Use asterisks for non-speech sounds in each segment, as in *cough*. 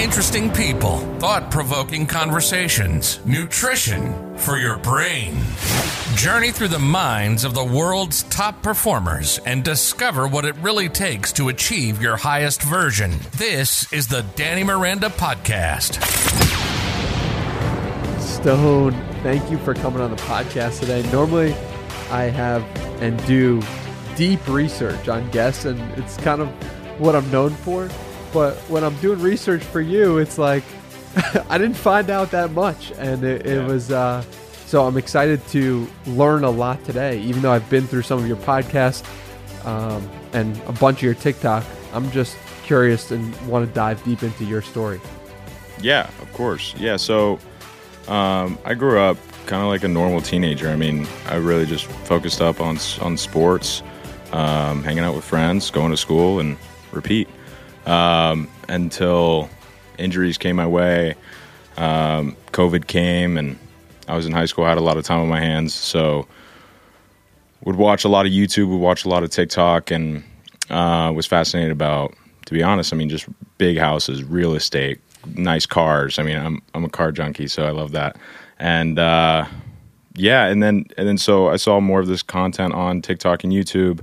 Interesting people, thought provoking conversations, nutrition for your brain. Journey through the minds of the world's top performers and discover what it really takes to achieve your highest version. This is the Danny Miranda Podcast. Stone, thank you for coming on the podcast today. Normally, I have and do deep research on guests, and it's kind of what I'm known for. But when I'm doing research for you, it's like *laughs* I didn't find out that much, and it, it was. Uh, so I'm excited to learn a lot today, even though I've been through some of your podcasts um, and a bunch of your TikTok. I'm just curious and want to dive deep into your story. Yeah, of course. Yeah, so um, I grew up kind of like a normal teenager. I mean, I really just focused up on on sports, um, hanging out with friends, going to school, and repeat um, until injuries came my way. Um, COVID came, and I was in high school. I had a lot of time on my hands, so would watch a lot of YouTube, would watch a lot of TikTok, and uh, was fascinated about. To be honest, I mean, just big houses, real estate, nice cars. I mean, I'm I'm a car junkie, so I love that. And uh, yeah, and then and then so I saw more of this content on TikTok and YouTube,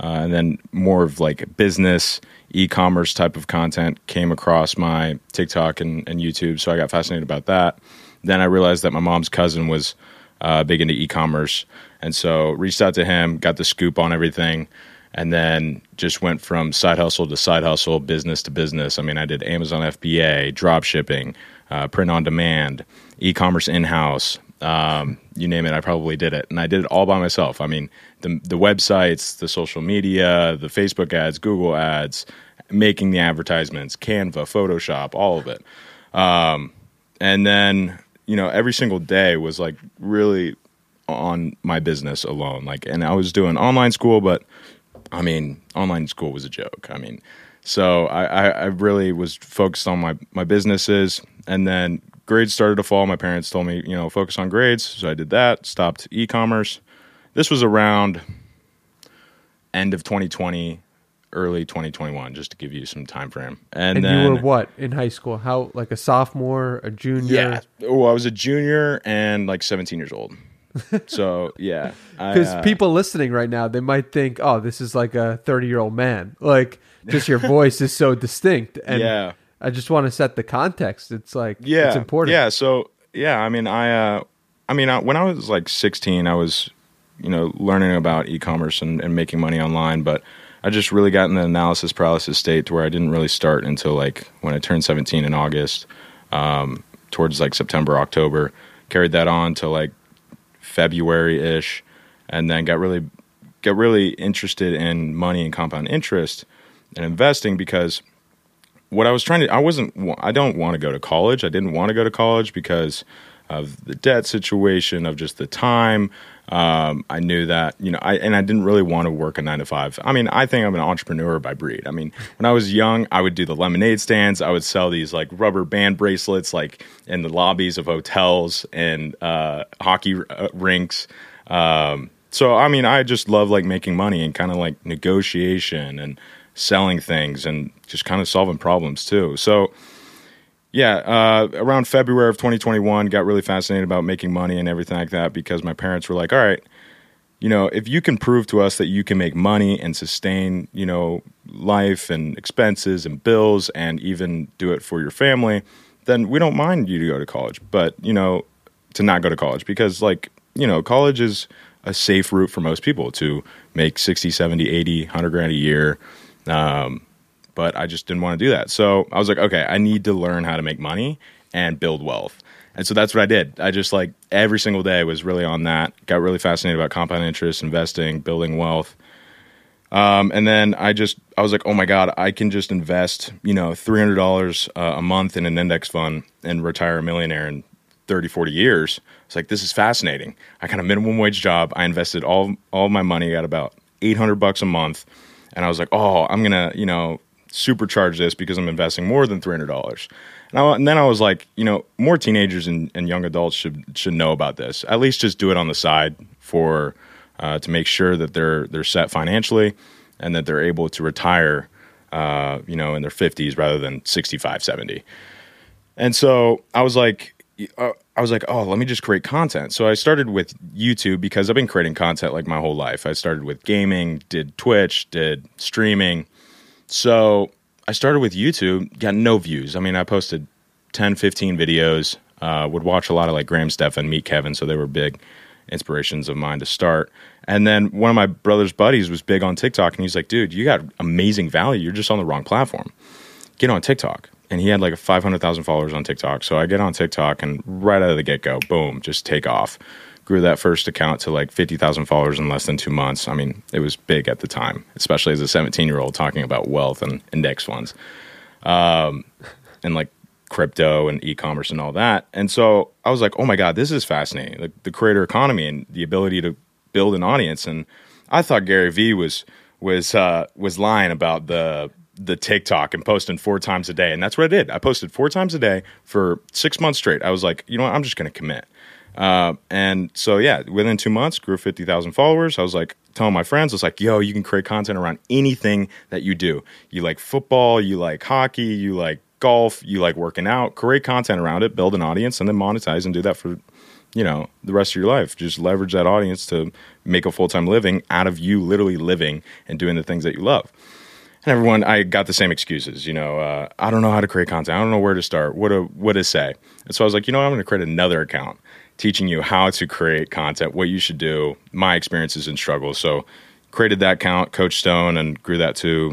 uh, and then more of like business e-commerce type of content came across my TikTok and, and YouTube. So I got fascinated about that. Then I realized that my mom's cousin was uh, big into e-commerce, and so reached out to him, got the scoop on everything, and then just went from side hustle to side hustle, business to business. I mean, I did Amazon FBA, drop shipping, uh, print on demand, e-commerce in-house. Um, you name it, I probably did it, and I did it all by myself. I mean, the the websites, the social media, the Facebook ads, Google ads, making the advertisements, Canva, Photoshop, all of it. Um, and then, you know, every single day was like really on my business alone. Like, and I was doing online school, but I mean, online school was a joke. I mean, so I, I, I really was focused on my, my businesses. And then grades started to fall. My parents told me, you know, focus on grades. So I did that, stopped e commerce. This was around end of 2020 early 2021, just to give you some time frame. And, and then, you were what in high school? How like a sophomore, a junior? Yeah, oh, I was a junior and like 17 years old. *laughs* so yeah, because uh, people listening right now, they might think, "Oh, this is like a 30 year old man." Like, just your *laughs* voice is so distinct. And yeah, I just want to set the context. It's like yeah, it's important. Yeah. So yeah, I mean, I, uh, I mean, I, when I was like 16, I was, you know, learning about e-commerce and, and making money online, but I just really got in the analysis paralysis state to where I didn't really start until like when I turned 17 in August, um, towards like September, October. Carried that on to like February ish, and then got really got really interested in money and compound interest and investing because what I was trying to I wasn't I don't want to go to college. I didn't want to go to college because of the debt situation, of just the time, um, I knew that, you know, I, and I didn't really want to work a nine to five. I mean, I think I'm an entrepreneur by breed. I mean, when I was young, I would do the lemonade stands. I would sell these like rubber band bracelets, like in the lobbies of hotels and uh, hockey uh, rinks. Um, so, I mean, I just love like making money and kind of like negotiation and selling things and just kind of solving problems too. So, yeah, uh, around February of 2021, got really fascinated about making money and everything like that because my parents were like, all right, you know, if you can prove to us that you can make money and sustain, you know, life and expenses and bills and even do it for your family, then we don't mind you to go to college. But, you know, to not go to college because, like, you know, college is a safe route for most people to make 60, 70, 80, 100 grand a year. Um, but I just didn't want to do that. So I was like, okay, I need to learn how to make money and build wealth. And so that's what I did. I just like every single day was really on that. Got really fascinated about compound interest, investing, building wealth. Um, and then I just I was like, oh my god, I can just invest you know three hundred dollars uh, a month in an index fund and retire a millionaire in 30, 40 years. It's like this is fascinating. I got a minimum wage job. I invested all all my money at about eight hundred bucks a month, and I was like, oh, I'm gonna you know supercharge this because I'm investing more than three hundred dollars. And, and, then I was like, you know, more teenagers and, and, young adults should should know about this. At least just do it on the side for uh, to make sure that they're they're set financially and that they're able to retire uh, you know, in their 50s rather than 65, 70. And so I was like, uh, I was like, oh, let me just create content. So I started with YouTube because I've been creating content like my whole life. I started with gaming, did Twitch, did streaming. So I started with YouTube, got no views. I mean, I posted 10, 15 videos, uh, would watch a lot of like Graham Stephan, Meet Kevin. So they were big inspirations of mine to start. And then one of my brother's buddies was big on TikTok and he's like, dude, you got amazing value. You're just on the wrong platform. Get on TikTok. And he had like 500,000 followers on TikTok. So I get on TikTok and right out of the get go, boom, just take off. Grew that first account to like 50,000 followers in less than two months. I mean, it was big at the time, especially as a 17 year old talking about wealth and index funds. Um, and like crypto and e-commerce and all that. And so I was like, oh my god, this is fascinating. Like the creator economy and the ability to build an audience. And I thought Gary Vee was was uh, was lying about the the TikTok and posting four times a day, and that's what I did. I posted four times a day for six months straight. I was like, you know what, I'm just going to commit. Uh, and so yeah, within two months, grew fifty thousand followers. I was like telling my friends, I was like, yo, you can create content around anything that you do. You like football, you like hockey, you like golf, you like working out, create content around it, build an audience, and then monetize and do that for, you know, the rest of your life. Just leverage that audience to make a full time living out of you literally living and doing the things that you love. And everyone, I got the same excuses. You know, uh, I don't know how to create content. I don't know where to start. What to what to say. And so I was like, you know, what? I'm going to create another account teaching you how to create content, what you should do, my experiences and struggles. So created that account, Coach Stone, and grew that to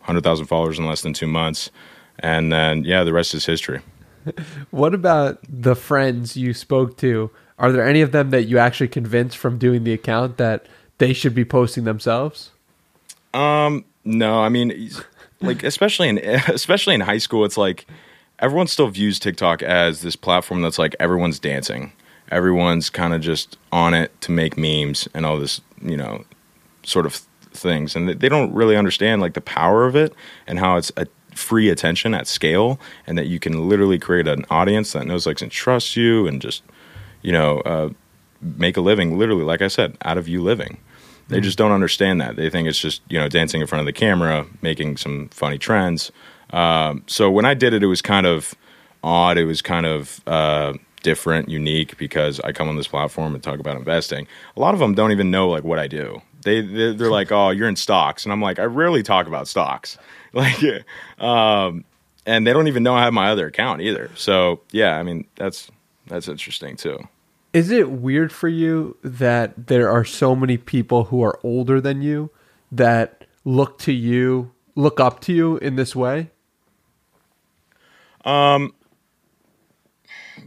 100,000 followers in less than two months and then yeah, the rest is history. *laughs* what about the friends you spoke to? Are there any of them that you actually convinced from doing the account that they should be posting themselves? Um, no, I mean, like especially in *laughs* especially in high school, it's like everyone still views TikTok as this platform that's like everyone's dancing, everyone's kind of just on it to make memes and all this, you know, sort of things, and they don't really understand like the power of it and how it's a free attention at scale and that you can literally create an audience that knows likes and trusts you and just you know uh, make a living literally like i said out of you living. They just don't understand that. They think it's just you know dancing in front of the camera making some funny trends. Um, so when i did it it was kind of odd. It was kind of uh, different unique because i come on this platform and talk about investing a lot of them don't even know like what i do they they're like oh you're in stocks and i'm like i rarely talk about stocks *laughs* like, um, and they don't even know I have my other account either. So yeah, I mean that's that's interesting too. Is it weird for you that there are so many people who are older than you that look to you, look up to you in this way? Um,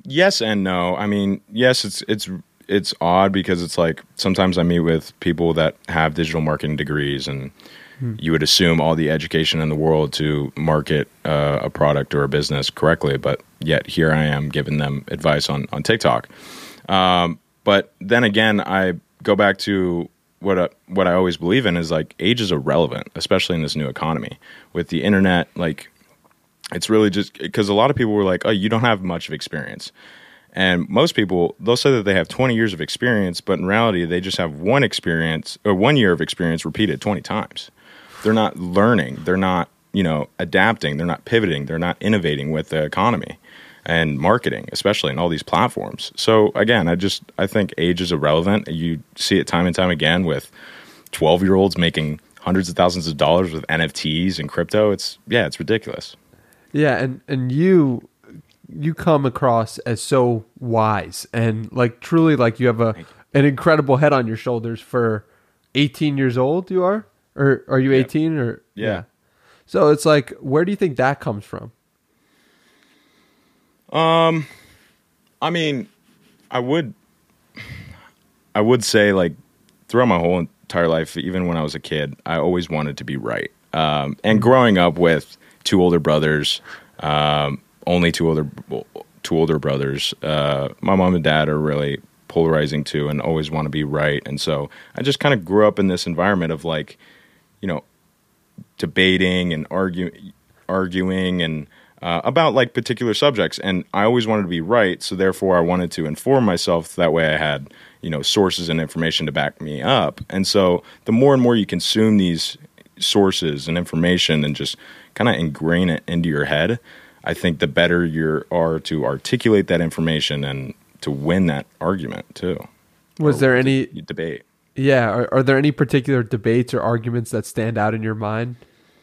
yes and no. I mean, yes, it's it's it's odd because it's like sometimes I meet with people that have digital marketing degrees and Hmm. You would assume all the education in the world to market uh, a product or a business correctly, but yet here I am giving them advice on on TikTok. Um, but then again, I go back to what I, what I always believe in is like age is irrelevant, especially in this new economy with the internet. Like, it's really just because a lot of people were like, "Oh, you don't have much of experience." And most people, they'll say that they have 20 years of experience, but in reality, they just have one experience or one year of experience repeated 20 times. They're not learning. They're not you know adapting. They're not pivoting. They're not innovating with the economy and marketing especially in all these platforms. So again i just i think age is irrelevant. You see it time and time again with 12 year olds making hundreds of thousands of dollars with nfts and crypto. It's yeah it's ridiculous yeah and and you you come across as so wise and like truly like you have a an incredible head on your shoulders for 18 years old you are or are you 18 yep. or yeah. yeah. So it's like where do you think that comes from? Um I mean, I would I would say like throughout my whole entire life, even when I was a kid, I always wanted to be right. Um, and growing up with two older brothers, um, only two older two older brothers, uh, my mom and dad are really polarizing too, and always want to be right. And so I just kind of grew up in this environment of like, you know, debating and arguing, arguing and uh, about like particular subjects. And I always wanted to be right, so therefore I wanted to inform myself. That way, I had you know sources and information to back me up. And so the more and more you consume these sources and information and just kind of ingrain it into your head, I think the better you are to articulate that information and to win that argument too. Was there any debate? Yeah, are, are there any particular debates or arguments that stand out in your mind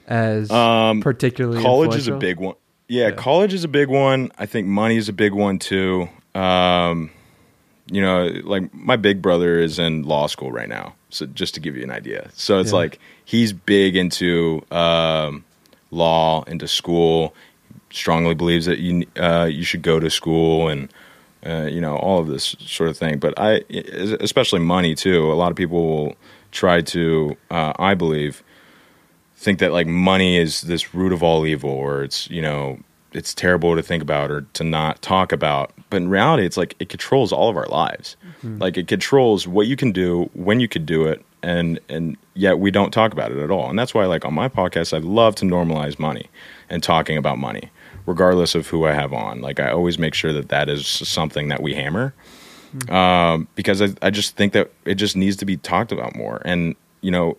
as Um, particularly college is a big one. Yeah, Yeah. college is a big one. I think money is a big one too. Um, you know, like my big brother is in law school right now. So just to give you an idea, so it's Yeah. like he's big into um, law, into school. Strongly believes that you uh, you should go to school and uh, you know all of this sort of thing. But I, especially money too. A lot of people will try to, uh, I believe, think that like money is this root of all evil or it's you know it's terrible to think about or to not talk about but in reality it's like it controls all of our lives like it controls what you can do when you could do it and and yet we don't talk about it at all and that's why like on my podcast i love to normalize money and talking about money regardless of who i have on like i always make sure that that is something that we hammer um, because I, I just think that it just needs to be talked about more and you know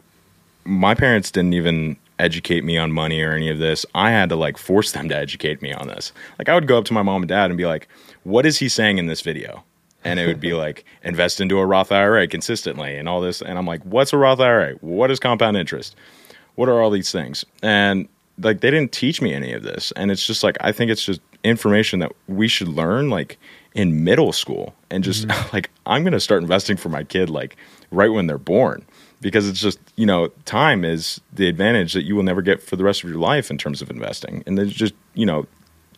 my parents didn't even educate me on money or any of this. I had to like force them to educate me on this. Like I would go up to my mom and dad and be like, "What is he saying in this video?" And it would be like, "Invest into a Roth IRA consistently and all this." And I'm like, "What's a Roth IRA? What is compound interest? What are all these things?" And like they didn't teach me any of this. And it's just like I think it's just information that we should learn like in middle school and just mm-hmm. *laughs* like I'm going to start investing for my kid like right when they're born because it's just you know time is the advantage that you will never get for the rest of your life in terms of investing and it's just you know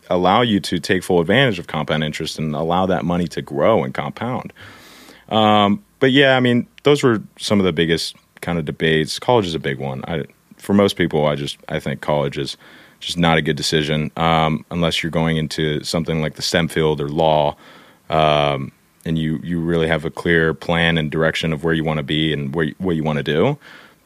allow you to take full advantage of compound interest and allow that money to grow and compound um, but yeah i mean those were some of the biggest kind of debates college is a big one I, for most people i just i think college is just not a good decision um, unless you're going into something like the stem field or law um, and you you really have a clear plan and direction of where you want to be and where what you want to do,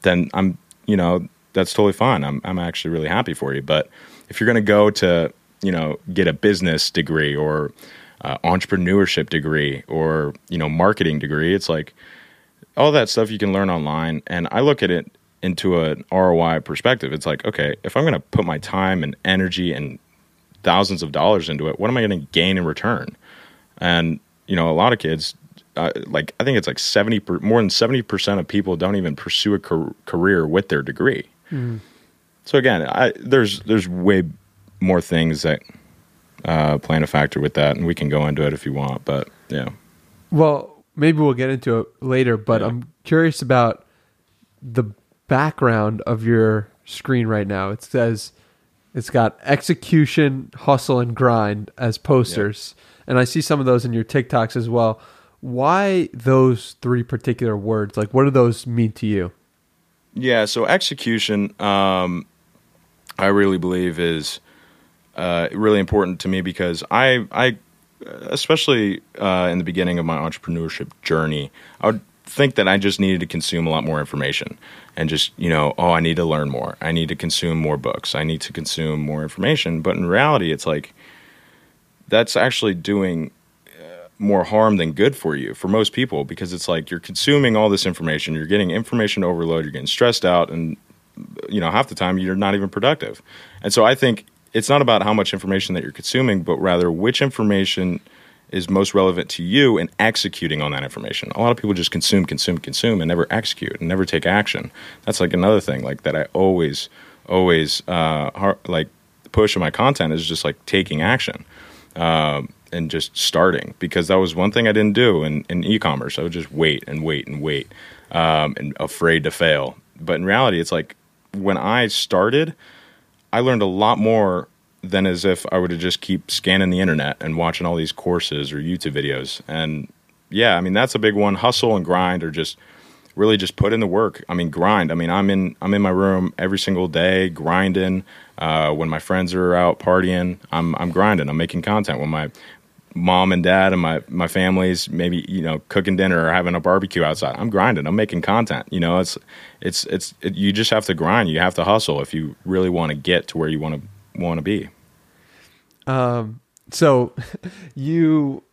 then I'm you know that's totally fine. I'm I'm actually really happy for you. But if you're going to go to you know get a business degree or uh, entrepreneurship degree or you know marketing degree, it's like all that stuff you can learn online. And I look at it into an ROI perspective. It's like okay, if I'm going to put my time and energy and thousands of dollars into it, what am I going to gain in return? And you know, a lot of kids, uh, like I think it's like seventy per, more than seventy percent of people don't even pursue a car- career with their degree. So again, I, there's there's way more things that uh, play a factor with that, and we can go into it if you want. But yeah, Well, maybe we'll get into it later, but Yeah. I'm curious about the background of your screen right now. It says it's got execution, hustle, and grind as posters. And I see some of those in your TikToks as well. Why those three particular words? Like, what do those mean to you? Yeah, so execution, um, I really believe is uh, really important to me because I, I, especially uh, in the beginning of my entrepreneurship journey, I would think that I just needed to consume a lot more information and just you know, oh, I need to learn more. I need to consume more books. I need to consume more information. But in reality, it's like that's actually doing more harm than good for you for most people because it's like you're consuming all this information you're getting information overload you're getting stressed out and you know half the time you're not even productive and so i think it's not about how much information that you're consuming but rather which information is most relevant to you and executing on that information a lot of people just consume consume consume and never execute and never take action that's like another thing like that i always always uh har- like push in my content is just like taking action um, and just starting because that was one thing I didn't do in, in e-commerce. I would just wait and wait and wait um, and afraid to fail. But in reality, it's like when I started, I learned a lot more than as if I were to just keep scanning the internet and watching all these courses or YouTube videos. And yeah, I mean that's a big one. Hustle and grind or just really just put in the work. I mean grind. I mean I'm in I'm in my room every single day grinding. Uh, when my friends are out partying, I'm I'm grinding. I'm making content. When my mom and dad and my my families maybe you know cooking dinner or having a barbecue outside, I'm grinding. I'm making content. You know, it's it's it's it, you just have to grind. You have to hustle if you really want to get to where you want to want to be. Um, so *laughs* you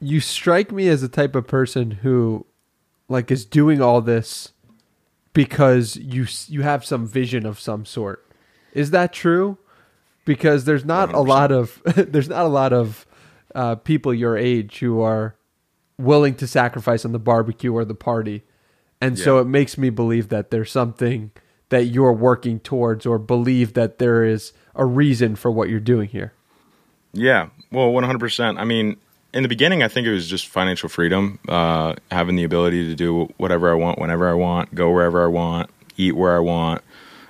you strike me as the type of person who like is doing all this because you you have some vision of some sort. Is that true? Because there's not 100%. a lot of *laughs* there's not a lot of uh, people your age who are willing to sacrifice on the barbecue or the party, and yeah. so it makes me believe that there's something that you're working towards, or believe that there is a reason for what you're doing here. Yeah, well, 100%. I mean, in the beginning, I think it was just financial freedom, uh, having the ability to do whatever I want, whenever I want, go wherever I want, eat where I want.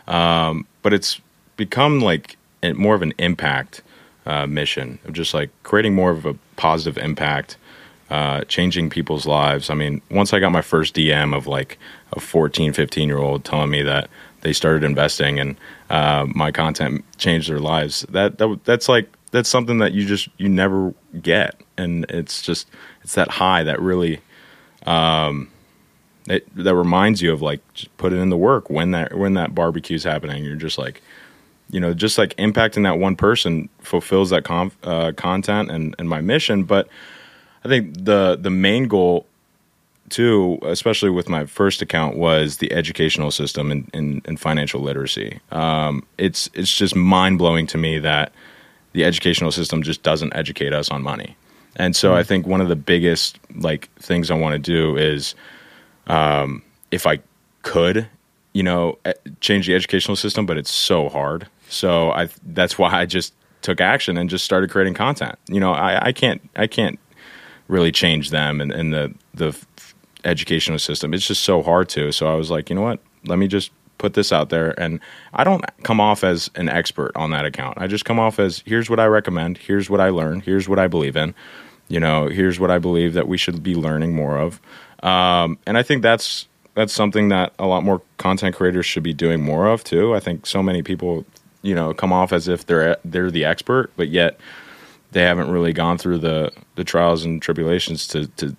Um, but it's become like more of an impact uh, mission of just like creating more of a positive impact, uh, changing people's lives. I mean, once I got my first DM of like a 14, 15 year old telling me that they started investing and uh, my content changed their lives, that, that that's like that's something that you just you never get, and it's just it's that high that really um, it, that reminds you of like just put it in the work when that when that barbecue's happening. You're just like you know just like impacting that one person fulfills that conf, uh, content and and my mission. But I think the the main goal too, especially with my first account, was the educational system and in, in, in, financial literacy. Um, it's it's just mind blowing to me that the educational system just doesn't educate us on money. And so mm-hmm. I think one of the biggest like things I want to do is, um, if I could, you know, change the educational system, but it's so hard. So I that's why I just took action and just started creating content. You know, I, I can't I can't really change them and, and the the educational system. It's just so hard to. So I was like, you know what? Let me just put this out there and I don't come off as an expert on that account. I just come off as here's what I recommend, here's what I learn, here's what I believe in. You know, here's what I believe that we should be learning more of. Um, and I think that's that's something that a lot more content creators should be doing more of too. I think so many people, you know, come off as if they're they're the expert, but yet they haven't really gone through the the trials and tribulations to to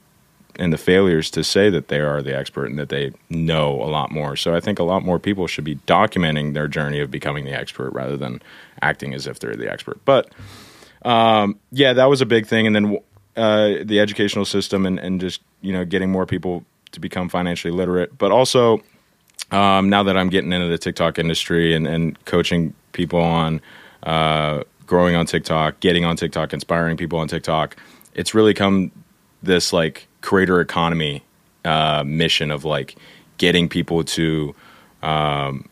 and the failures to say that they are the expert and that they know a lot more. So I think a lot more people should be documenting their journey of becoming the expert rather than acting as if they're the expert. But um, yeah, that was a big thing. And then uh, the educational system and, and just you know getting more people to become financially literate. But also um, now that I'm getting into the TikTok industry and, and coaching people on uh, growing on TikTok, getting on TikTok, inspiring people on TikTok, it's really come this like creator economy uh, mission of like getting people to um,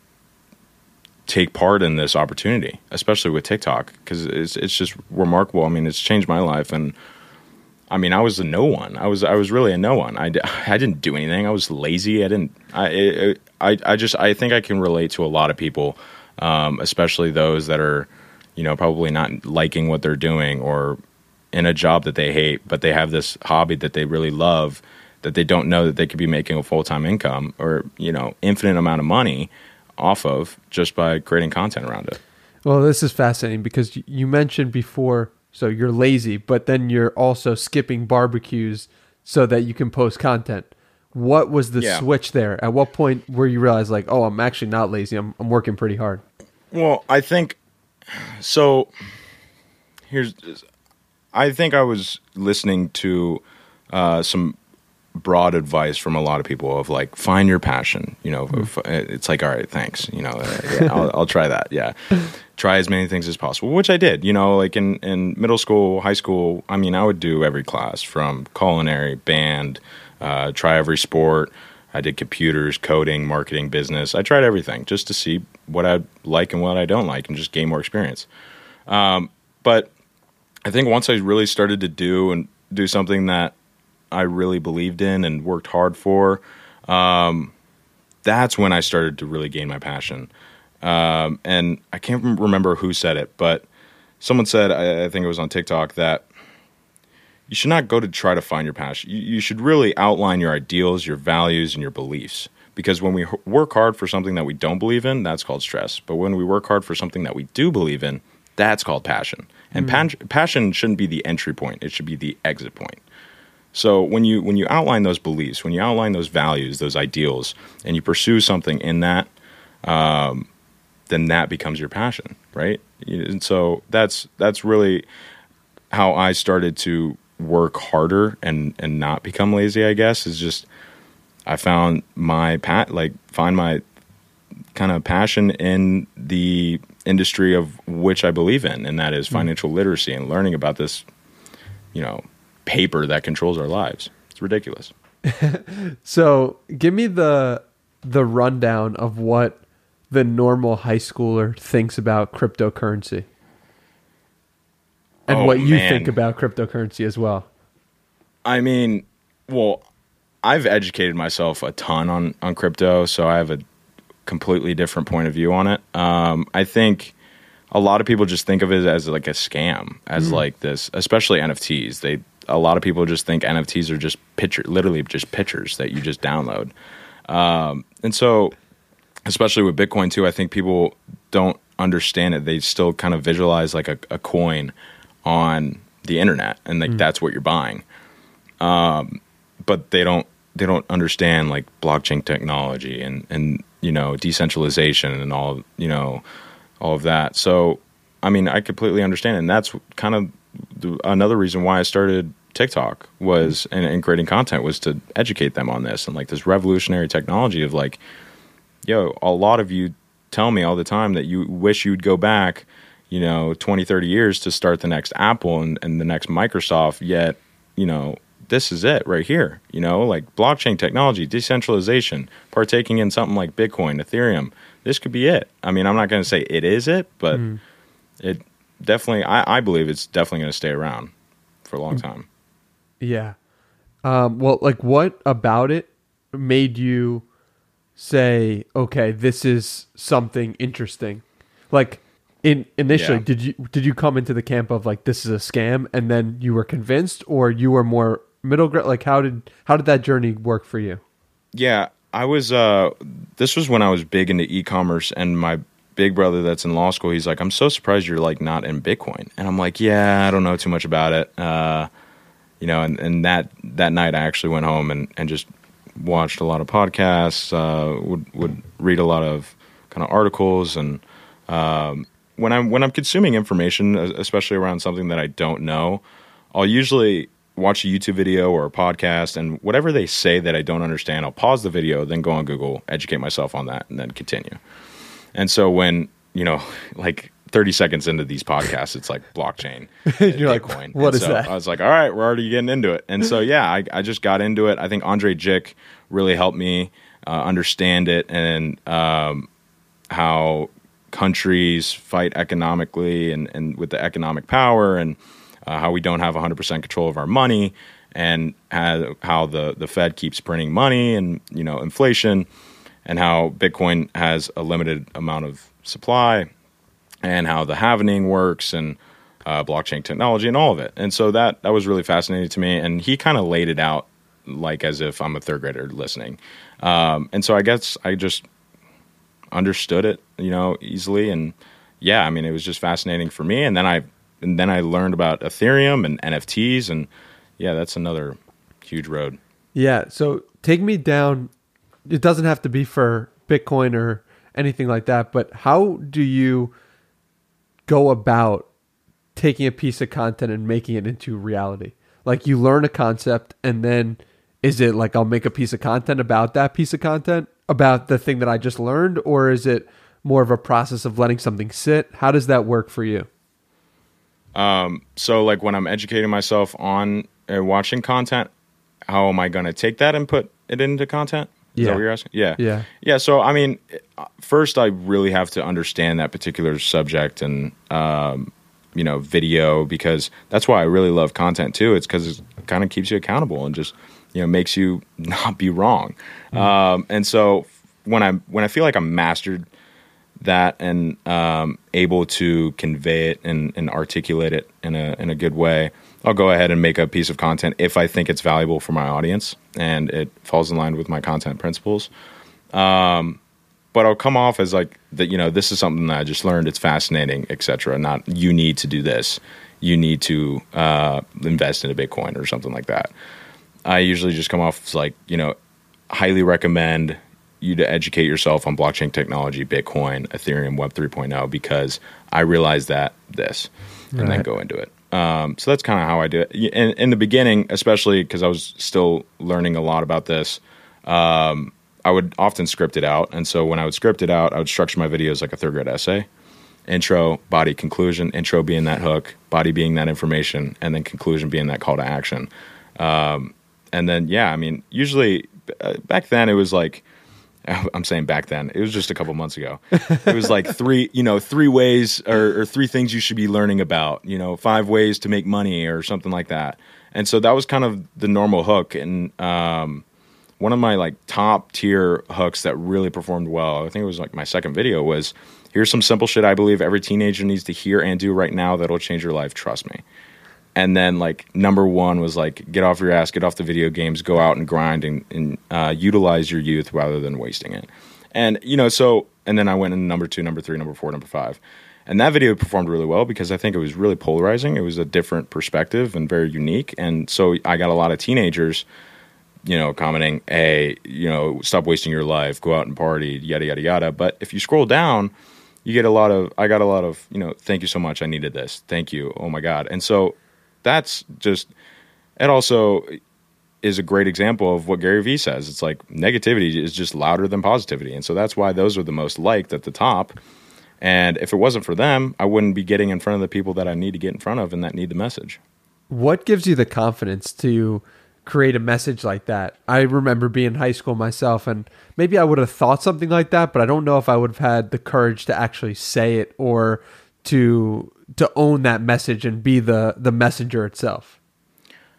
take part in this opportunity, especially with TikTok, because it's it's just remarkable. I mean, it's changed my life, and I mean, I was a no one. I was I was really a no one. I, *laughs* I didn't do anything. I was lazy. I didn't. I it, I I just I think I can relate to a lot of people, um, especially those that are, you know, probably not liking what they're doing or in a job that they hate, but they have this hobby that they really love that they don't know that they could be making a full time income or you know infinite amount of money off of just by creating content around it. Well, this is fascinating because you mentioned before, so you're lazy, but then you're also skipping barbecues so that you can post content. What was the yeah. switch there? At what point where you realize like, oh, I'm actually not lazy. I'm I'm working pretty hard. Well, I think so. Here's I think I was listening to uh, some broad advice from a lot of people of like find your passion you know mm. it's like all right thanks you know uh, yeah, I'll, I'll, try that yeah try as many things as possible which i did you know like in, in middle school high school i mean i would do every class from culinary band uh, try every sport. I did computers coding marketing business. I tried everything just to see what i like and what i don't like and just gain more experience. Um, but I think once I really started to do and do something that I really believed in and worked hard for, um, that's when I started to really gain my passion. Um, and I can't remember who said it, but someone said, I, I, think it was on TikTok, that you should not go to try to find your passion. You, you should really outline your ideals, your values, and your beliefs. Because when we work hard for something that we don't believe in, that's called stress. But when we work hard for something that we do believe in, that's called passion. And mm. passion shouldn't be the entry point; it should be the exit point. So when you when you outline those beliefs, when you outline those values, those ideals, and you pursue something in that, um, then that becomes your passion, right? And so that's that's really how I started to work harder and and not become lazy. I guess is just I found my pat like find my kind of passion in the industry of which I believe in, and that is Hmm. financial literacy and learning about this, you know, paper that controls our lives. It's ridiculous. *laughs* So, give me the the rundown of what the normal high schooler thinks about cryptocurrency, and Oh, what you man. think about cryptocurrency as well. I mean, well, I've educated myself a ton on on crypto, so I have a completely different point of view on it. Um, I think a lot of people just think of it as like a scam, as like this, especially NFTs. They a lot of people just think NFTs are just picture, literally just pictures that you just download. Um, and so, especially with Bitcoin too, I think people don't understand it. They still kind of visualize like a, a coin on the internet, and like that's what you're buying. Um, but they don't they don't understand like blockchain technology and and you know decentralization and all you know all of that. So I mean, I completely understand, and that's kind of the, another reason why I started TikTok was and, and creating content was to educate them on this and like this revolutionary technology of like, yo, a lot of you tell me all the time that you wish you'd go back, you know, 20, 30 years to start the next Apple and, and the next Microsoft, yet, you know, this is it right here, you know, like blockchain technology, decentralization, partaking in something like Bitcoin, Ethereum. This could be it. I mean, I'm not going to say it is it, but it definitely, I, I believe it's definitely going to stay around for a long time. Yeah. Um, well, like, what about it made you say, okay, this is something interesting? Like, in initially, Yeah. did you did you come into the camp of like this is a scam, and then you were convinced, or you were more middle ground? Like, how did how did that journey work for you? Yeah, I was. Uh, this was when I was big into e-commerce, and my big brother that's in law school, he's like, "I'm so surprised you're like not in Bitcoin," and I'm like, "Yeah, I don't know too much about it." Uh, you know, and, and that that night I actually went home and, and just watched a lot of podcasts, uh, would would read a lot of kind of articles, and um, when I'm when I'm consuming information, especially around something that I don't know, I'll usually watch a YouTube video or a podcast, and whatever they say that I don't understand, I'll pause the video, then go on Google, educate myself on that, and then continue. And so when you know, *laughs* like 30 seconds into these podcasts, it's like blockchain. *laughs* You're like, Bitcoin. "What And is so that?" I was like, all right, we're already getting into it. And so yeah, I, I just got into it. I think Andrei Jikh really helped me uh, understand it and um, how countries fight economically and, and with the economic power and uh, how we don't have 100% control of our money and how, the, the Fed keeps printing money and you know inflation and how Bitcoin has a limited amount of supply and how the halvening works and uh, blockchain technology and all of it. And so that that was really fascinating to me. And he kind of laid it out like as if I'm a third grader listening. Um, and so I guess I just understood it, you know, easily. And yeah, I mean, it was just fascinating for me. And then I and then I learned about Ethereum and NFTs, and yeah, that's another huge road. Yeah. So take me down. It doesn't have to be for Bitcoin or anything like that, but how do you go about taking a piece of content and making it into reality? Like you learn a concept and then is it like I'll make a piece of content about that piece of content, about the thing that I just learned, or is it more of a process of letting something sit? How does that work for you? so like when I'm educating myself on uh, watching content, how am I going to take that and put it into content? Is Yeah. that what you're asking? Yeah. Yeah. Yeah. So, I mean, first, I really have to understand that particular subject and, um, you know, video because that's why I really love content too. It's because it kind of keeps you accountable and just, you know, makes you *laughs* not be wrong. Um, and so when I when I feel like I'm mastered that and um, able to convey it and, and articulate it in a in a good way, I'll go ahead and make a piece of content if I think it's valuable for my audience and it falls in line with my content principles. Um, but I'll come off as like that. You know, this is something that I just learned. It's fascinating, etc. Not you need to do this. You need to uh, invest in a Bitcoin or something like that. I usually just come off as like you know, highly recommend you to educate yourself on blockchain technology, Bitcoin, Ethereum, Web 3.0 because I realized that this, and then go into it. Um, so that's kind of how I do it. In, in the beginning, especially because I was still learning a lot about this, um, I would often script it out. And so when I would script it out, I would structure my videos like a third grade essay intro, body, conclusion, intro being that hook, body being that information, and then conclusion being that call to action. Um, and then, yeah, I mean, usually uh, back then it was like, *laughs* I'm saying back then, it was just a couple months ago. It was like *laughs* three, you know, three ways or, or three things you should be learning about, you know, five ways to make money or something like that. And so that was kind of the normal hook. And um, one of my like top tier hooks that really performed well, I think it was like my second video was here's some simple shit I believe every teenager needs to hear and do right now that'll change your life. Trust me. And then like number one was like get off your ass, get off the video games, go out and grind and, and uh, utilize your youth rather than wasting it. And you know, so and then I went in number two, number three, number four, number five. And that video performed really well because I think it was really polarizing. It was a different perspective and very unique. And so I got a lot of teenagers, you know, commenting, "Hey, you know, stop wasting your life, go out and party, yada yada yada." But if you scroll down, you get a lot of I got a lot of, you know, thank you so much. I needed this. Thank you. Oh my god. And so that's just it also is a great example of what Gary Vee says. It's like negativity is just louder than positivity. And so that's why those are the most liked at the top. And if it wasn't for them, I wouldn't be getting in front of the people that I need to get in front of and that need the message. What gives you the confidence to create a message like that? I remember being in high school myself, and maybe I would have thought something like that, but I don't know if I would have had the courage to actually say it or to to own that message and be the the messenger itself.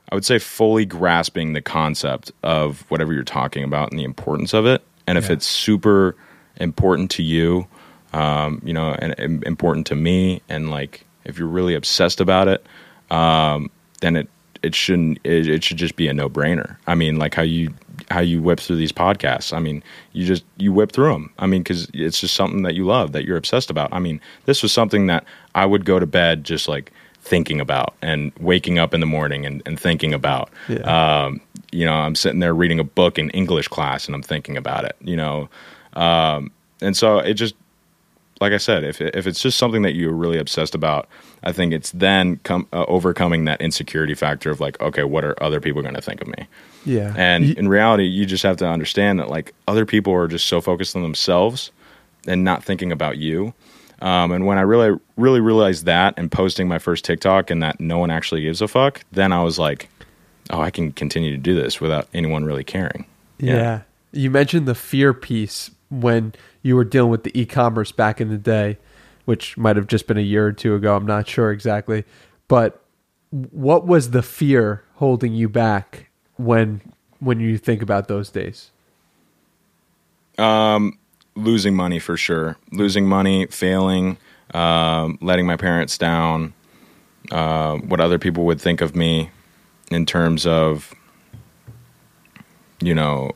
I would say fully grasping the concept of whatever you're talking about and the importance of it. And if Yeah. it's super important to you, um, you know, and, and important to me, and like if you're really obsessed about it, um, then it it shouldn't it, it should just be a no brainer. I mean, like how you how you whip through these podcasts. I mean, you just you whip through them. I mean, because it's just something that you love that you're obsessed about. I mean, this was something that I would go to bed just like thinking about and waking up in the morning and, and thinking about. Yeah. Um, you know, I'm sitting there reading a book in English class and I'm thinking about it. You know, um, and so it just like I said, if if it's just something that you're really obsessed about, I think it's then com- uh, overcoming that insecurity factor of like, okay, what are other people going to think of me? Yeah. And in reality, you just have to understand that like other people are just so focused on themselves and not thinking about you. Um, and when I really, really realized that and posting my first TikTok and that no one actually gives a fuck, then I was like, oh, I can continue to do this without anyone really caring. Yeah. You mentioned the fear piece when you were dealing with the e-commerce back in the day, which might have just been a year or two ago. I'm not sure exactly. But what was the fear holding you back when when you think about those days? losing money for sure. Losing money, failing, um, letting my parents down, uh, what other people would think of me in terms of, you know,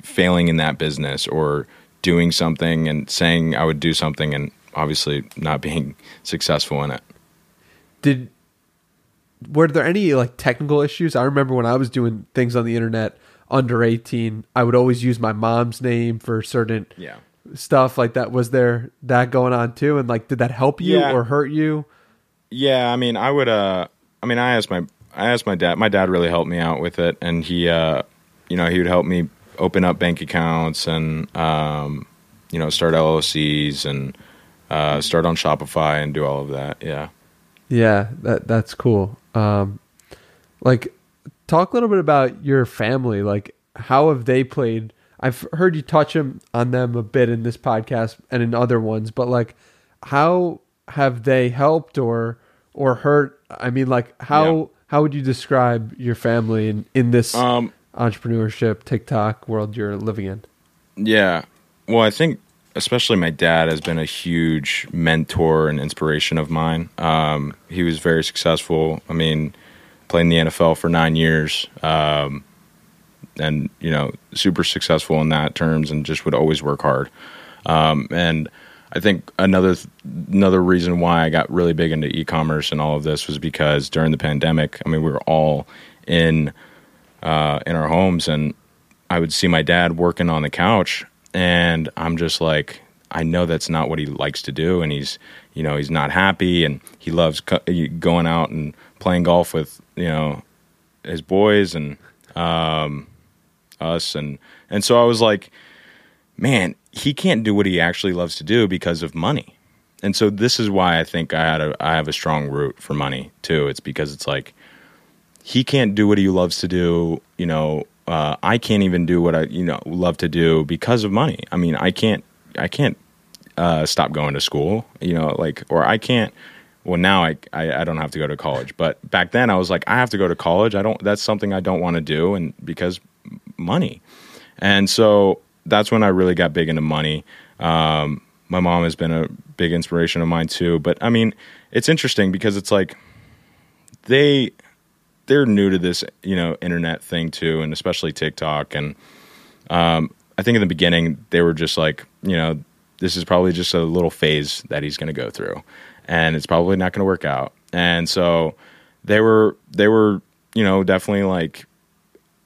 failing in that business or doing something and saying I would do something and obviously not being *laughs* successful in it. Did were there any like technical issues? I remember when I was doing things on the internet under 18, I would always use my mom's name for certain Yeah. stuff like that. Was there that going on too? And like, did that help you Yeah. or hurt you? Yeah, I mean, I would. Uh, I mean, I asked my, I asked my dad. My dad really helped me out with it, and he, uh, you know, he would help me open up bank accounts and, um, you know, start LLCs and uh, start on Shopify and do all of that. Yeah. Yeah, that that's cool. Um, like, talk a little bit about your family. Like, how have they played? I've heard you touch on them a bit in this podcast and in other ones, but like, how have they helped or or hurt? I mean, like, how Yeah. how would you describe your family in in this Um, entrepreneurship TikTok world you're living in? Yeah. Well, I think especially my dad has been a huge mentor and inspiration of mine. Um, he was very successful. I mean, played in the NFL for nine years, um, and you know, super successful in that terms, and just would always work hard. Um, and I think another another reason why I got really big into e-commerce and all of this was because during the pandemic, I mean, we were all in uh, in our homes, and I would see my dad working on the couch, and I'm just like, I know that's not what he likes to do, and he's, you know, he's not happy, and he loves co- going out and playing golf with, you know, his boys, and um, us and and so I was like, man, he can't do what he actually loves to do because of money. And so this is why I think I had a I have a strong root for money too. It's because it's like he can't do what he loves to do, you know, uh, I can't even do what I you know love to do because of money. I mean, I can't I can't uh, stop going to school, you know, like or I can't. Well, now I, I I don't have to go to college, but back then I was like I have to go to college. I don't. That's something I don't want to do, and because money, and so that's when I really got big into money. Um, my mom has been a big inspiration of mine too. But I mean, it's interesting because it's like they they're new to this, you know, internet thing too, and especially TikTok. And um, I think in the beginning they were just like, you know, this is probably just a little phase that he's going to go through, and it's probably not going to work out. And so they were they were you know definitely like,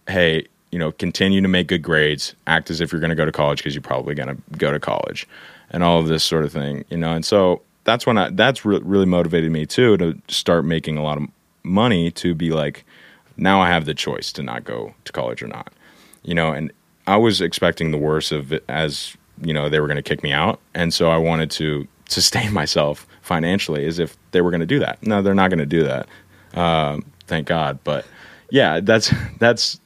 hey, you know, continue to make good grades, act as if you're going to go to college because you're probably going to go to college, and all of this sort of thing, you know. And so that's when I that's re- really motivated me too to start making a lot of money to be like, now I have the choice to not go to college or not, you know. And I was expecting the worst of it as you know they were going to kick me out, and so I wanted to *laughs* sustain myself financially as if they were going to do that. No, they're not going to do that. Um, thank God. But yeah, that's that's.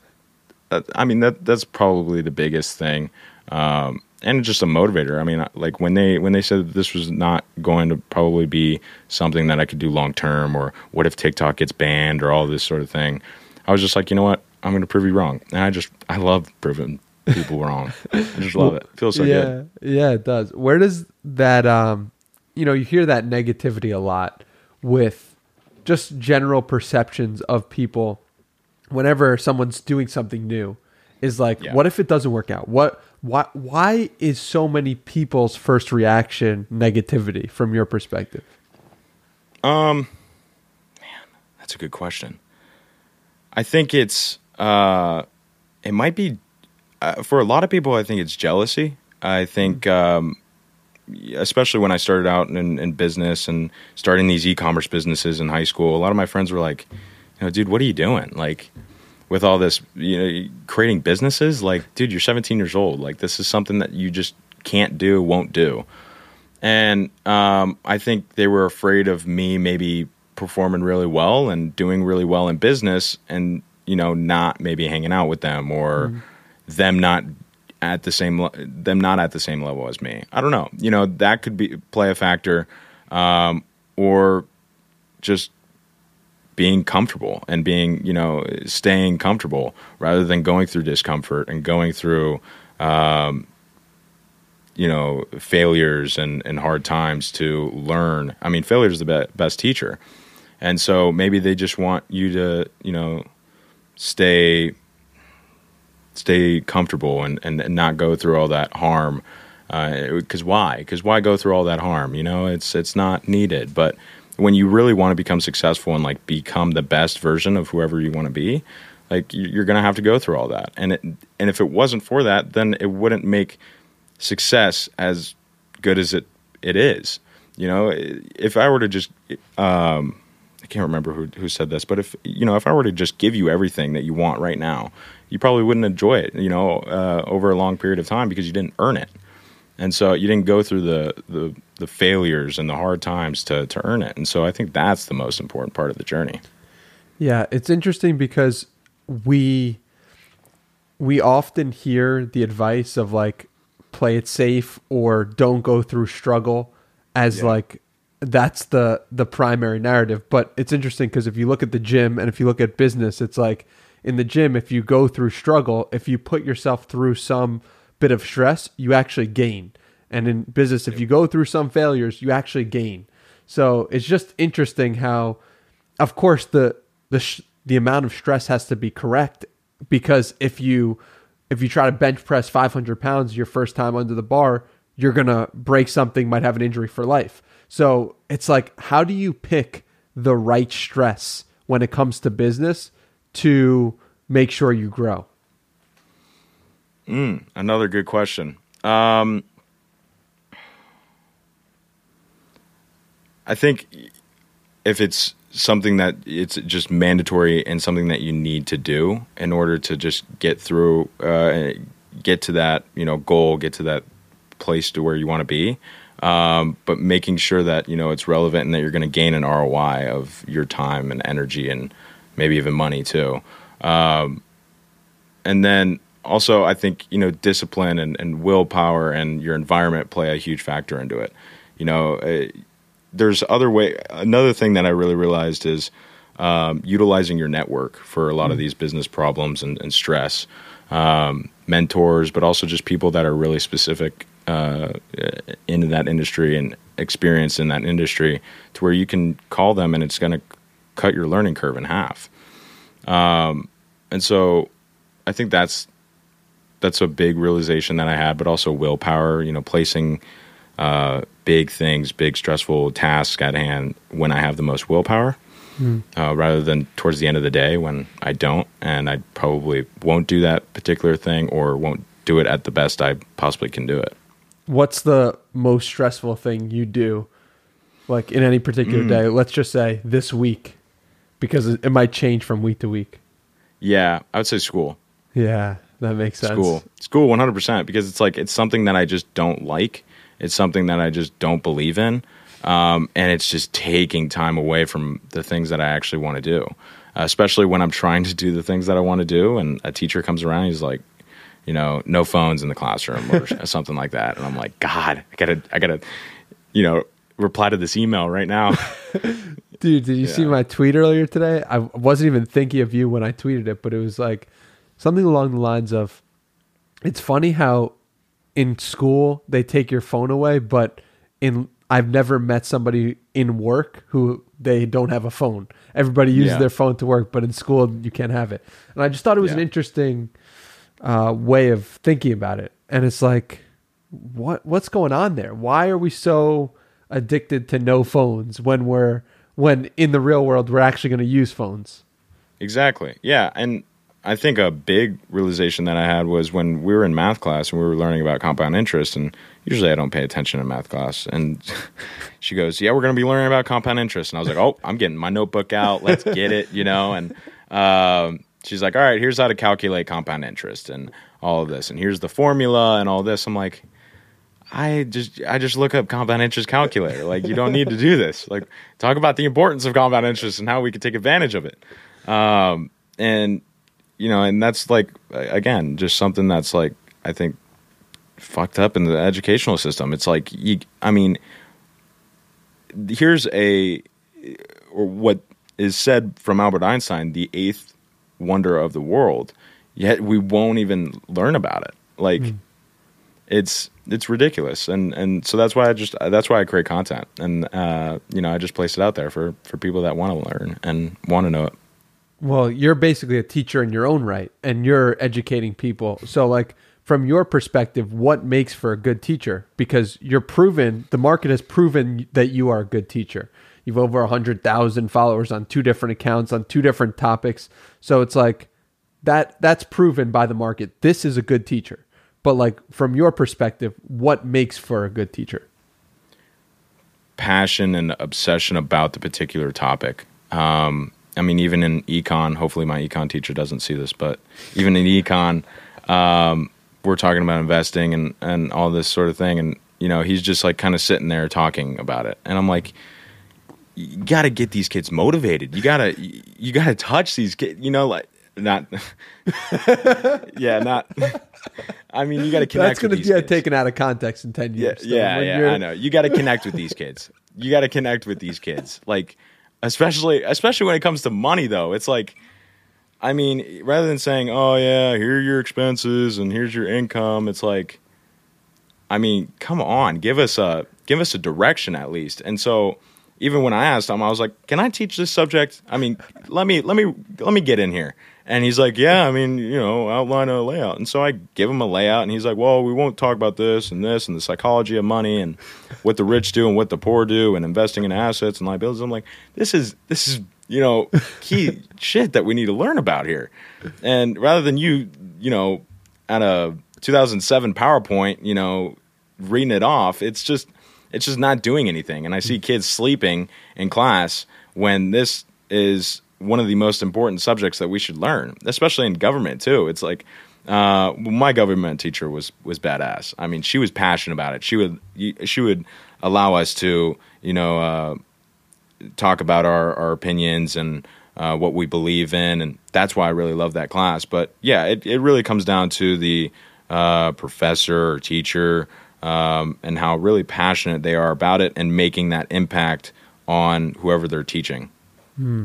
I mean that that's probably the biggest thing. Um, and just a motivator. I mean, like when they when they said this was not going to probably be something that I could do long term, or what if TikTok gets banned, or all this sort of thing, I was just like, you know what, I'm going to prove you wrong, and I just I love proving people wrong. I just love it. it. Feels so yeah, good. Yeah, it does. Where does that um, you know, you hear that negativity a lot with just general perceptions of people whenever someone's doing something new is like yeah. what if it doesn't work out what why why is so many people's first reaction negativity from your perspective? Um man, that's a good question. I think it's uh it might be uh, for a lot of people I think it's jealousy. I think um especially when I started out in, in business and starting these e-commerce businesses in high school, a lot of my friends were like, you know, dude, what are you doing? Like, with all this, you know, creating businesses, like, dude, you're 17 years old. Like, this is something that you just can't do, won't do. And um, I think they were afraid of me maybe performing really well and doing really well in business and, you know, not maybe hanging out with them or mm. them not at the same them not at the same level as me. I don't know. You know, that could be play a factor um, or just being comfortable and being you know staying comfortable rather than going through discomfort and going through um, you know failures and, and hard times to learn. I mean failure is the be- best teacher. And so maybe they just want you to you know stay stay comfortable and, and, and not go through all that harm because uh, why? Because why go through all that harm? You know it's it's not needed. But when you really want to become successful and like become the best version of whoever you want to be, like you're going to have to go through all that. And it, and if it wasn't for that, then it wouldn't make success as good as it it is. You know, if I were to just um, I can't remember who who said this, but if you know, if I were to just give you everything that you want right now, you probably wouldn't enjoy it. You know, uh, over a long period of time because you didn't earn it and so you didn't go through the, the the failures and the hard times to to earn it and so i think that's the most important part of the journey yeah it's interesting because we we often hear the advice of like play it safe or don't go through struggle as yeah. like that's the the primary narrative but it's interesting because if you look at the gym and if you look at business it's like in the gym if you go through struggle if you put yourself through some bit of stress, you actually gain. And in business, if you go through some failures, you actually gain. So it's just interesting how, of course, the the sh- the amount of stress has to be correct because if you if you try to bench press 500 pounds your first time under the bar, you're gonna break something, might have an injury for life. So it's like, how do you pick the right stress when it comes to business to make sure you grow? Mm, another good question. Um, I think if it's something that it's just mandatory and something that you need to do in order to just get through, uh, get to that you know goal, get to that place to where you want to be. Um, but making sure that you know it's relevant and that you're going to gain an ROI of your time and energy and maybe even money too. Um, and then also, I think you know discipline and, and willpower and your environment play a huge factor into it. You know, uh, there's other way. Another thing that I really realized is um, utilizing your network for a lot mm-hmm. of these business problems and, and stress. Um, mentors, but also just people that are really specific uh, into that industry and experience in that industry, to where you can call them and it's going to cut your learning curve in half. Um, and so, I think that's that's a big realization that I had, but also willpower. You know, placing uh, big things, big stressful tasks at hand when I have the most willpower, mm. uh, rather than towards the end of the day when I don't, and I probably won't do that particular thing or won't do it at the best I possibly can do it. What's the most stressful thing you do, like in any particular mm. day? Let's just say this week, because it might change from week to week. Yeah, I would say school. Yeah, that makes sense. School, school, one hundred percent. Because it's like it's something that I just don't like. It's something that I just don't believe in, um, and it's just taking time away from the things that I actually want to do. Uh, especially when I'm trying to do the things that I want to do, and a teacher comes around, he's like, you know, no phones in the classroom or *laughs* something like that, and I'm like, God, I gotta, I gotta, you know, reply to this email right now. *laughs* Dude, did you yeah. see my tweet earlier today? I wasn't even thinking of you when I tweeted it, but it was like something along the lines of it's funny how in school they take your phone away, but in I've never met somebody in work who they don't have a phone. Everybody uses yeah. their phone to work, but in school you can't have it. And I just thought it was yeah. an interesting uh, way of thinking about it. And it's like, what what's going on there? Why are we so addicted to no phones when we're when in the real world we're actually going to use phones? Exactly. Yeah, and I think a big realization that I had was when we were in math class and we were learning about compound interest. And usually I don't pay attention in math class. And *laughs* she goes, "Yeah, we're going to be learning about compound interest." And I was like, "Oh, I'm getting my notebook out. Let's get it," you know. And um, she's like, "All right, here's how to calculate compound interest and all of this, and here's the formula and all this." I'm like. I just I just look up compound interest calculator. Like you don't need to do this. Like talk about the importance of compound interest and how we can take advantage of it. Um, and you know, and that's like again, just something that's like I think fucked up in the educational system. It's like you, I mean, here's a or what is said from Albert Einstein, the eighth wonder of the world. Yet we won't even learn about it. Like mm. it's it's ridiculous, and and so that's why I just that's why I create content, and uh, you know I just place it out there for for people that want to learn and want to know it. Well, you're basically a teacher in your own right, and you're educating people. So, like, from your perspective, what makes for a good teacher? Because you're proven, the market has proven that you are a good teacher. You've over 100,000 followers on two different accounts on two different topics. So it's like that that's proven by the market. This is a good teacher. But like from your perspective, what makes for a good teacher? Passion and obsession about the particular topic. Um, I mean, even in econ, hopefully my econ teacher doesn't see this, but even in econ, um, we're talking about investing and, and all this sort of thing. And, you know, he's just like kind of sitting there talking about it. And I'm like, you got to get these kids motivated. You got to, you got to touch these kids, you know, like, not, *laughs* yeah, not, *laughs* I mean, you got to connect That's going to get taken out of context in 10 years. Yeah, yeah, yeah I know. You got to connect with these kids. You got to connect with these kids. Like, especially especially when it comes to money though. It's like i mean rather than saying oh yeah here are your expenses and here's your income it's like i mean come on give us a give us a direction at least. And so even when i asked him i was like can i teach this subject? I mean let me let me let me get in here and he's like, Yeah, I mean, you know, outline a layout. And so I give him a layout, and he's like, Well, we won't talk about this and this and the psychology of money and what the rich do and what the poor do and investing in assets and liabilities. I'm like, This is, this is, you know, key *laughs* shit that we need to learn about here. And rather than you, you know, at a 2007 PowerPoint, you know, reading it off, it's just, it's just not doing anything. And I see kids sleeping in class when this is one of the most important subjects that we should learn, especially in government too. It's like uh, my government teacher was was badass. I mean, she was passionate about it. She would she would allow us to you know uh, talk about our, our opinions and uh, what we believe in, and that's why I really love that class. But yeah, it it really comes down to the uh, professor or teacher um, and how really passionate they are about it and making that impact on whoever they're teaching. Hmm.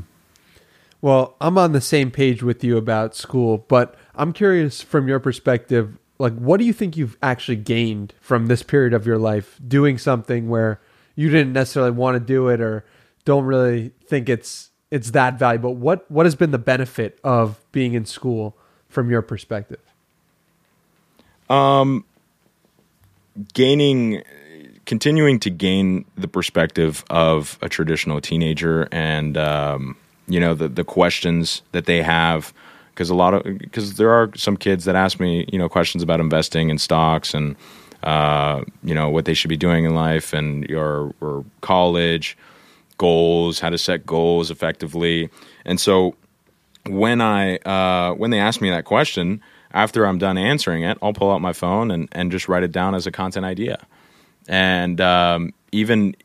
Well, I'm on the same page with you about school, but I'm curious from your perspective, like what do you think you've actually gained from this period of your life doing something where you didn't necessarily want to do it or don't really think it's it's that valuable. What what has been the benefit of being in school from your perspective? Um gaining continuing to gain the perspective of a traditional teenager and um, you know the the questions that they have because a lot of because there are some kids that ask me you know questions about investing in stocks and uh, you know what they should be doing in life and your or college goals how to set goals effectively. And so when I uh, when they ask me that question after I'm done answering it I'll pull out my phone and and just write it down as a content idea. And um, even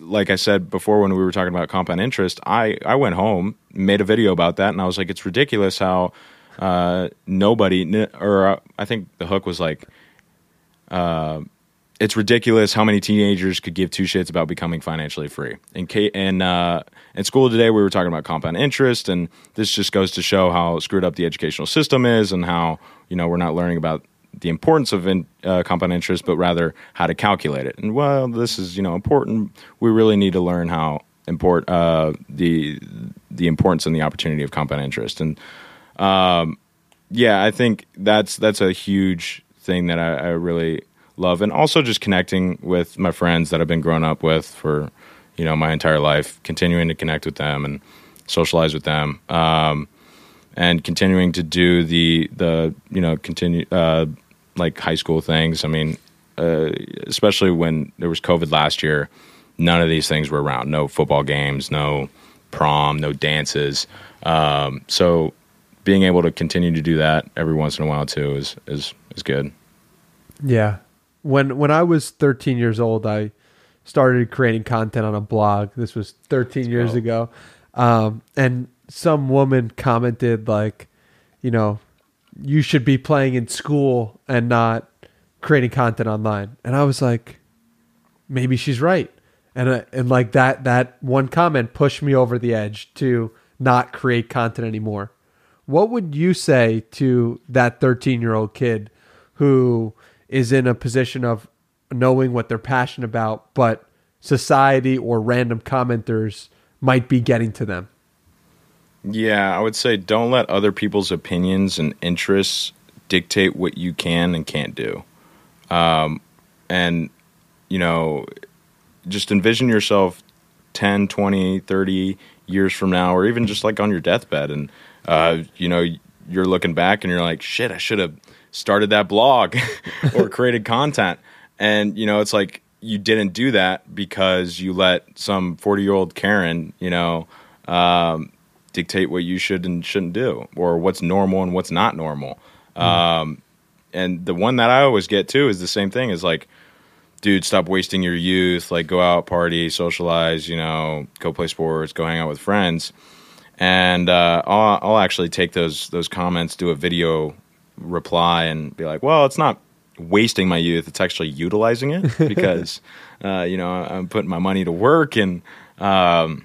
like I said before when we were talking about compound interest, I, I went home, made a video about that, and I was like, it's ridiculous how uh, nobody, or uh, I think the hook was like, uh, it's ridiculous how many teenagers could give two shits about becoming financially free. In, in, uh, in school today, we were talking about compound interest, and this just goes to show how screwed up the educational system is and how, you know, we're not learning about the importance of in, uh, compound interest, but rather how to calculate it. And well, this is you know important. We really need to learn how import uh, the the importance and the opportunity of compound interest. And um, yeah, I think that's that's a huge thing that I, I, really love, and also just connecting with my friends that I've been growing up with for you know my entire life, continuing to connect with them and socialize with them. Um, and continuing to do the the you know continue uh, like high school things. I mean, uh, especially when there was COVID last year, none of these things were around. No football games, no prom, no dances. Um, so being able to continue to do that every once in a while too is is is good. Yeah. When when I was 13 years old, I started creating content on a blog. This was 13 years oh. ago. Um, and some woman commented like, you know, you should be playing in school and not creating content online. And I was like, maybe she's right. And uh, and like that that one comment pushed me over the edge to not create content anymore. What would you say to that 13-year-old kid who is in a position of knowing what they're passionate about, but society or random commenters might be getting to them? Yeah, I would say don't let other people's opinions and interests dictate what you can and can't do. Um, and, you know, just envision yourself 10, 20, 30 years from now, or even just like on your deathbed. And, uh, you know, you're looking back and you're like, shit, I should have started that blog *laughs* or created content. And, you know, it's like you didn't do that because you let some 40 year old Karen, you know, um, dictate what you should and shouldn't do, or what's normal and what's not normal. Mm. Um, and the one that I always get too is the same thing. Is like, dude, stop wasting your youth. Like, go out, party, socialize. You know, go play sports, go hang out with friends. And uh, I'll, I'll actually take those those comments, do a video reply, and be like, well, it's not wasting my youth. It's actually utilizing it *laughs* because, uh, you know, I'm putting my money to work and, um,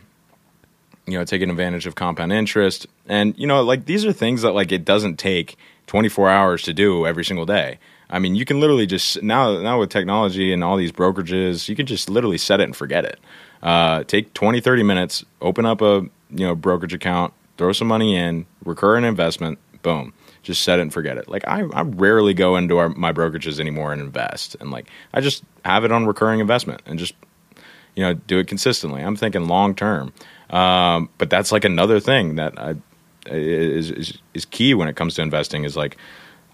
you know, taking advantage of compound interest. And, you know, like these are things that like it doesn't take 24 hours to do every single day. I mean, you can literally just now now with technology and all these brokerages, you can just literally set it and forget it. Uh, take 20, 30 minutes, open up a you know brokerage account, throw some money in, recurrent investment, boom, just set it and forget it. Like I, I rarely go into our, my brokerages anymore and invest, and like I just have it on recurring investment and just you know do it consistently. I'm thinking long term. Um, but that's like another thing that I, is, is is key when it comes to investing is like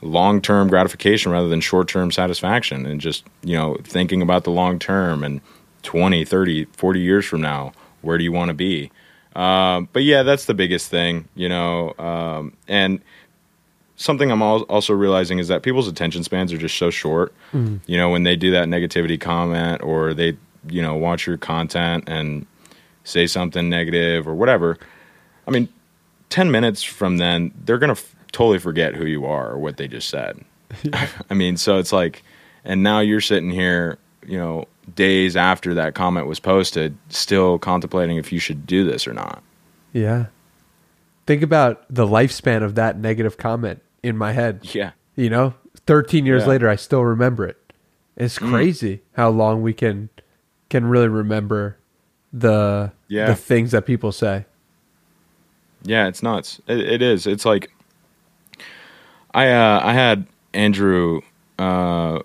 long term gratification rather than short term satisfaction and just you know thinking about the long term and 20 30 40 years from now where do you want to be Um, but yeah, that's the biggest thing, you know. Um, and something I'm al- also realizing is that people's attention spans are just so short. Mm. You know, when they do that negativity comment or they, you know, watch your content and say something negative or whatever. I mean, 10 minutes from then, they're going to f- totally forget who you are or what they just said. *laughs* I mean, so it's like, and now you're sitting here, you know, days after that comment was posted, still contemplating if you should do this or not. Yeah. Think about the lifespan of that negative comment in my head. Yeah. You know, 13 years Yeah. later, I still remember it. It's Mm. crazy how long we can can really remember the Yeah. the things that people say. Yeah, it's nuts. It, it is. It's like I uh, I had Andrew uh,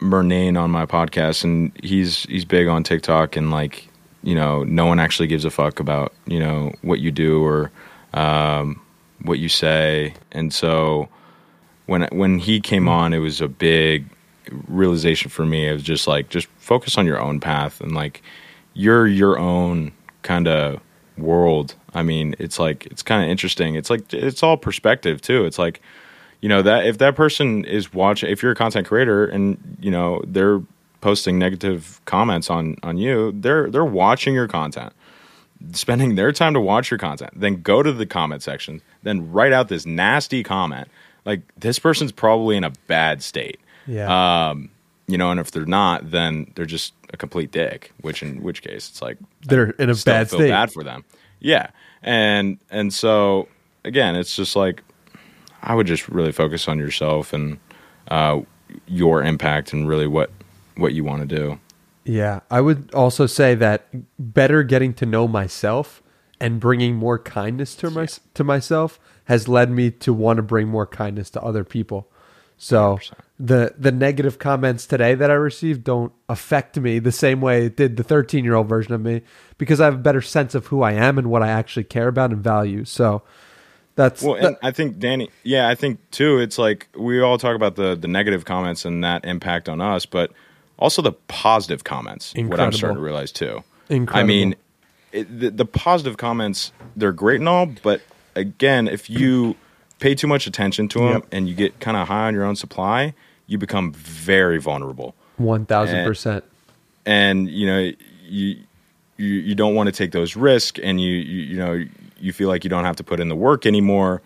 Murnane on my podcast, and he's he's big on TikTok, and like you know, no one actually gives a fuck about you know what you do or um, what you say, and so when when he came on, it was a big realization for me. It was just like just focus on your own path and like you're your own kind of world. I mean, it's like it's kind of interesting. It's like it's all perspective too. It's like you know that if that person is watching, if you're a content creator and you know they're posting negative comments on on you, they're they're watching your content, spending their time to watch your content, then go to the comment section, then write out this nasty comment. Like this person's probably in a bad state. Yeah. Um, you know, and if they're not, then they're just a complete dick. Which in which case, it's like They're in a bad feel state. bad for them. Yeah, and and so again, it's just like I would just really focus on yourself and uh, your impact and really what what you want to do. Yeah, I would also say that better getting to know myself and bringing more kindness to my to myself has led me to want to bring more kindness to other people. So 100%. the the negative comments today that I received don't affect me the same way it did the 13 year old version of me because I have a better sense of who I am and what I actually care about and value. So that's Well, that- and I think Danny, yeah, I think too. It's like we all talk about the the negative comments and that impact on us, but also the positive comments. What I'm starting to realize too. Incredible. I mean, it, the, the positive comments they're great and all, but again, if you pay too much attention to them Yep. and you get kind of high on your own supply, you become very vulnerable. 1000%. and you know you you, you don't want to take those risks and you, you you know you feel like you don't have to put in the work anymore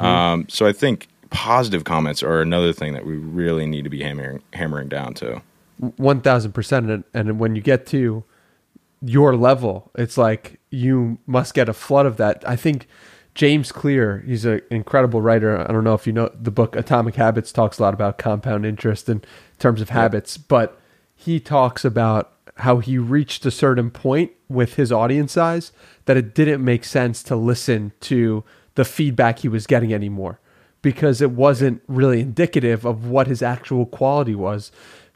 um, so i think positive comments are another thing that we really need to be hammering hammering down to one thousand percent. And and when you get to your level, it's like you must get a flood of that. I think James Clear, he's an incredible writer. I don't know if you know the book Atomic Habits talks a lot about compound interest in terms of habits, but he talks about how he reached a certain point with his audience size that it didn't make sense to listen to the feedback he was getting anymore because it wasn't really indicative of what his actual quality was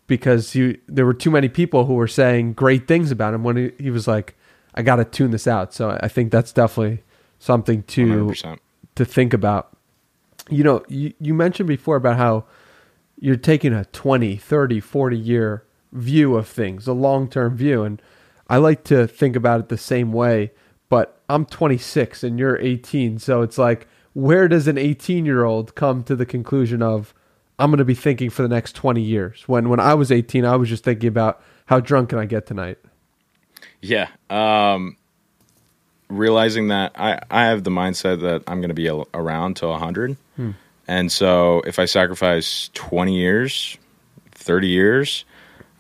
because he, there were too many people who were saying great things about him when he, he was like I got to tune this out so I think that's definitely something to 100%. to think about. You know you, you mentioned before about how you're taking a 20 30 40 year view of things a long-term view and i like to think about it the same way but i'm 26 and you're 18 so it's like where does an 18 year old come to the conclusion of i'm going to be thinking for the next 20 years when when i was 18 i was just thinking about how drunk can i get tonight? Yeah um, realizing that I, I have the mindset that i'm going to be a- around till 100 and so if i sacrifice 20 years 30 years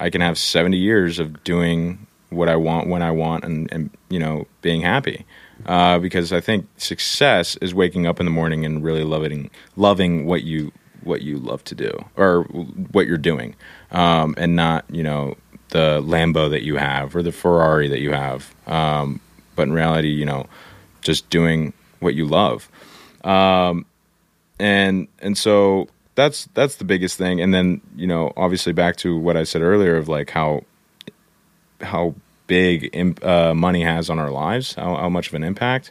i can have 70 years of doing what i want when i want and, and you know being happy. Uh, because i think success is waking up in the morning and really loving loving what you what you love to do or what you're doing. Um, and not you know the lambo that you have or the ferrari that you have. Um, but in reality you know just doing what you love. Um, and and so that's that's the biggest thing. And then you know obviously back to what i said earlier of like how how big imp, uh, money has on our lives how, how much of an impact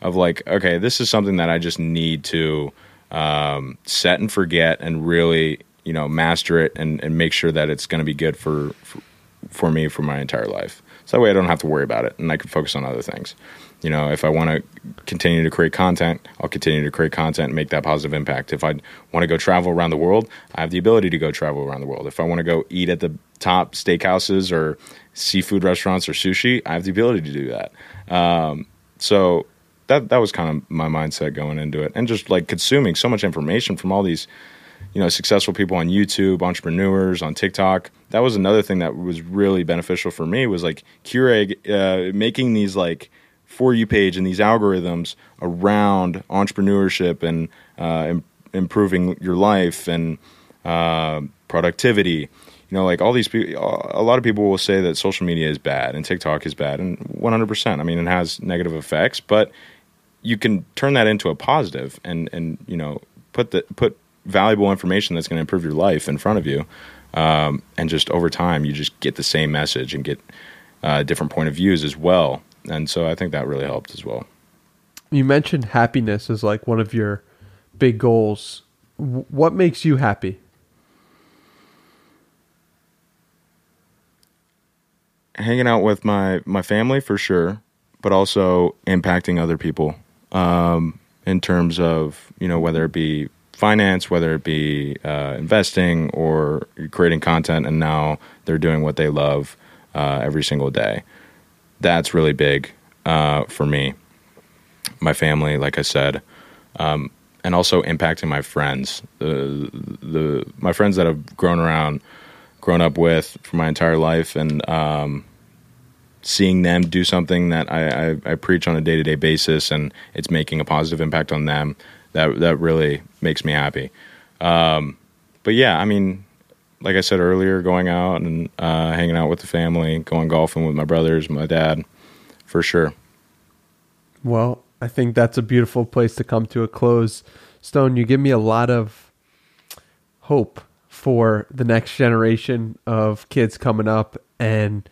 of like okay this is something that i just need to um, set and forget and really you know master it and, and make sure that it's going to be good for, for for me for my entire life So that way I don't have to worry about it and I can focus on other things. You know, if I want to continue to create content, I'll continue to create content and make that positive impact. If I want to go travel around the world, I have the ability to go travel around the world. If I want to go eat at the top steakhouses or seafood restaurants or sushi, I have the ability to do that. Um, so that that was kind of my mindset going into it, and just like consuming so much information from all these, you know, successful people on YouTube, entrepreneurs on TikTok. That was another thing that was really beneficial for me was like Keurig uh, making these like for you page and these algorithms around entrepreneurship and uh, Im- improving your life and uh, productivity. You know, like all these people, a lot of people will say that social media is bad and TikTok is bad, and 100%. I mean, it has negative effects, but you can turn that into a positive and and you know put the put valuable information that's going to improve your life in front of you, um, and just over time you just get the same message and get uh, different point of views as well and so I think that really helped as well. You mentioned happiness as like one of your big goals. what makes you happy? Hanging out with my my family for sure, but also impacting other people um, in terms of you know whether it be finance, whether it be uh, investing or creating content, and now they're doing what they love uh, every single day that's really big uh, for me, my family, like I said, um, and also impacting my friends, the the my friends that I've grown around, grown up with for my entire life, and um, seeing them do something that I, I, I preach on a day to day basis, and it's making a positive impact on them. That that really makes me happy. Um, but yeah, I mean, like I said earlier, going out and uh, hanging out with the family, going golfing with my brothers, my dad, for sure. Well, I think that's a beautiful place to come to a close. Stone, you give me a lot of hope for the next generation of kids coming up and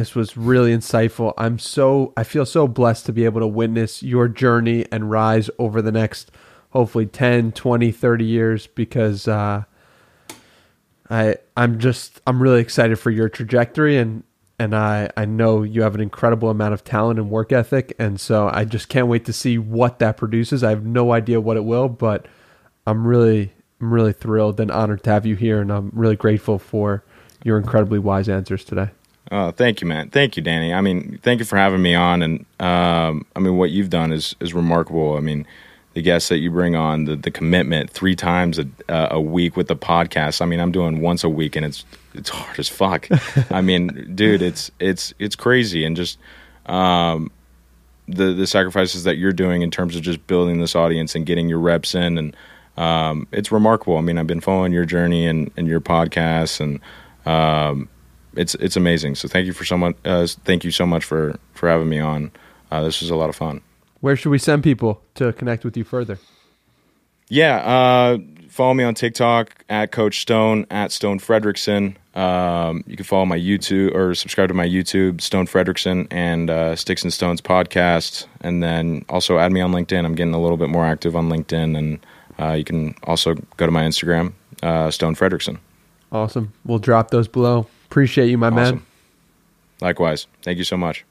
this was really insightful. I'm so I feel so blessed to be able to witness your journey and rise over the next hopefully 10, 20, 30 years because uh, I I'm just I'm really excited for your trajectory and and I I know you have an incredible amount of talent and work ethic and so I just can't wait to see what that produces. I have no idea what it will, but I'm really I'm really thrilled and honored to have you here and I'm really grateful for your incredibly wise answers today. Oh, thank you, man. Thank you, Danny. I mean, thank you for having me on and um I mean what you've done is is remarkable. I mean, the guests that you bring on, the, the commitment three times a, uh, a week with the podcast. I mean, I'm doing once a week and it's it's hard as fuck. *laughs* I mean, dude, it's it's it's crazy and just um, the the sacrifices that you're doing in terms of just building this audience and getting your reps in and um, it's remarkable. I mean, I've been following your journey and, and your podcasts and um, it's it's amazing. So thank you for so much. Uh, thank you so much for for having me on. Uh, this was a lot of fun. Where should we send people to connect with you further? Yeah, uh, follow me on TikTok at Coach Stone at Stone Fredrickson. Um, you can follow my YouTube or subscribe to my YouTube, Stone Fredrickson, and uh, Sticks and Stones podcast. And then also add me on LinkedIn. I'm getting a little bit more active on LinkedIn. And uh, you can also go to my Instagram, uh, Stone Fredrickson. Awesome. We'll drop those below. Appreciate you, my awesome. man. Likewise. Thank you so much.